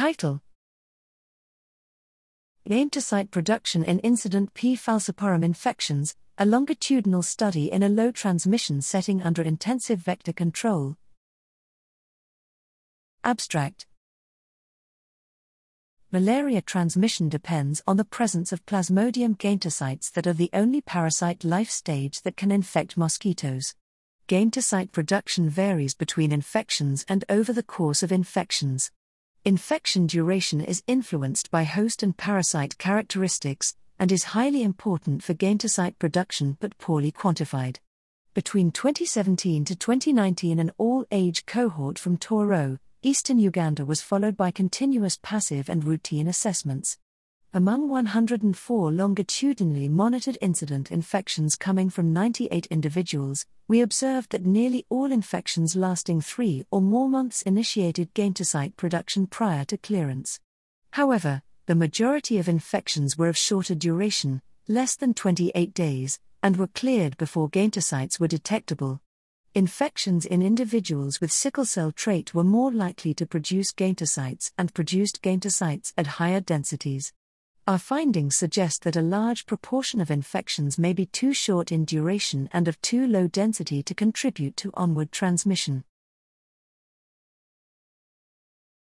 Title Gametocyte production in incident P. falciparum infections, a longitudinal study in a low transmission setting under intensive vector control. Abstract Malaria transmission depends on the presence of Plasmodium gametocytes that are the only parasite life stage that can infect mosquitoes. Gametocyte production varies between infections and over the course of infections. Infection duration is influenced by host and parasite characteristics and is highly important for gametocyte production but poorly quantified. Between 2017 to 2019, an all age cohort from Tororo, Eastern Uganda was followed by continuous passive and routine assessments. Among 104 longitudinally monitored incident infections coming from 98 individuals, we observed that nearly all infections lasting three or more months initiated gametocyte production prior to clearance. However, the majority of infections were of shorter duration, less than 28 days, and were cleared before gametocytes were detectable. Infections in individuals with sickle cell trait were more likely to produce gametocytes and produced gametocytes at higher densities. Our findings suggest that a large proportion of infections may be too short in duration and of too low density to contribute to onward transmission.